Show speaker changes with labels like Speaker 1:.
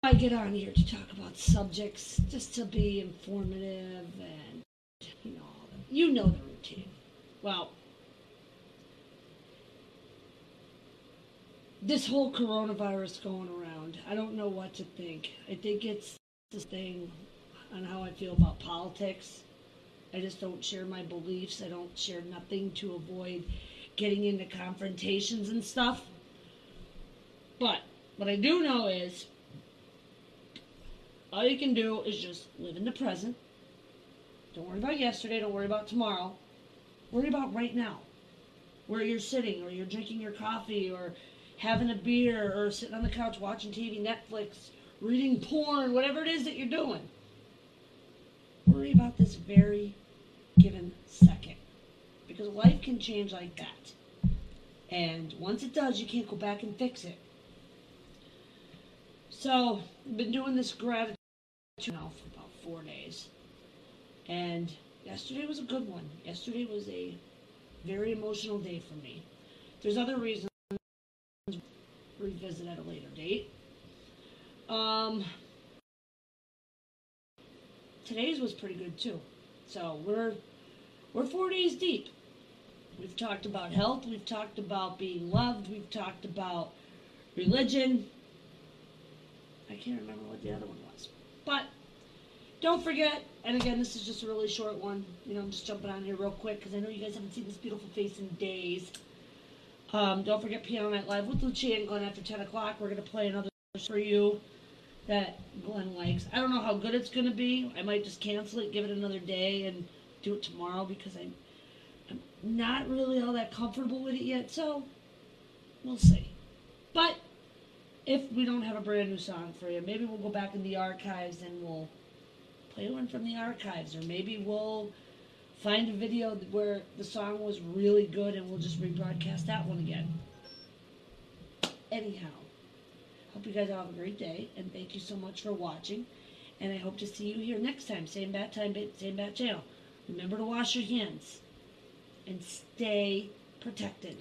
Speaker 1: I get on here to talk about subjects just to be informative and you know you know the routine. Well, this whole coronavirus going around, I don't know what to think. I think it's this thing on how I feel about politics. I just don't share my beliefs. I don't share nothing to avoid getting into confrontations and stuff. But what I do know is all you can do is just live in the present. Don't worry about yesterday. Don't worry about tomorrow. Worry about right now. Where you're sitting, or you're drinking your coffee, or having a beer, or sitting on the couch watching TV, Netflix, reading porn, whatever it is that you're doing. Worry about this very given second. Because life can change like that. And once it does, you can't go back and fix it. So, I've been doing this gratitude for about four days. And yesterday was a good one. Yesterday was a very emotional day for me. There's other reasons revisit at a later date. Um, today's was pretty good too. So we're we're four days deep. We've talked about health. We've talked about being loved. We've talked about religion. I can't remember what the other one was. Don't forget, and again, this is just a really short one. You know, I'm just jumping on here real quick because I know you guys haven't seen this beautiful face in days. Um, don't forget Piano Night Live with Lucia and Glenn after 10 o'clock. We're going to play another for you that Glenn likes. I don't know how good it's going to be. I might just cancel it, give it another day, and do it tomorrow because I'm, I'm not really all that comfortable with it yet. So, we'll see. But if we don't have a brand new song for you, maybe we'll go back in the archives and we'll play one from the archives, or maybe we'll find a video where the song was really good and we'll just rebroadcast that one again. Anyhow, hope you guys all have a great day, and thank you so much for watching. And I hope to see you here next time. Same bat time, same bat channel. Remember to wash your hands and stay protected.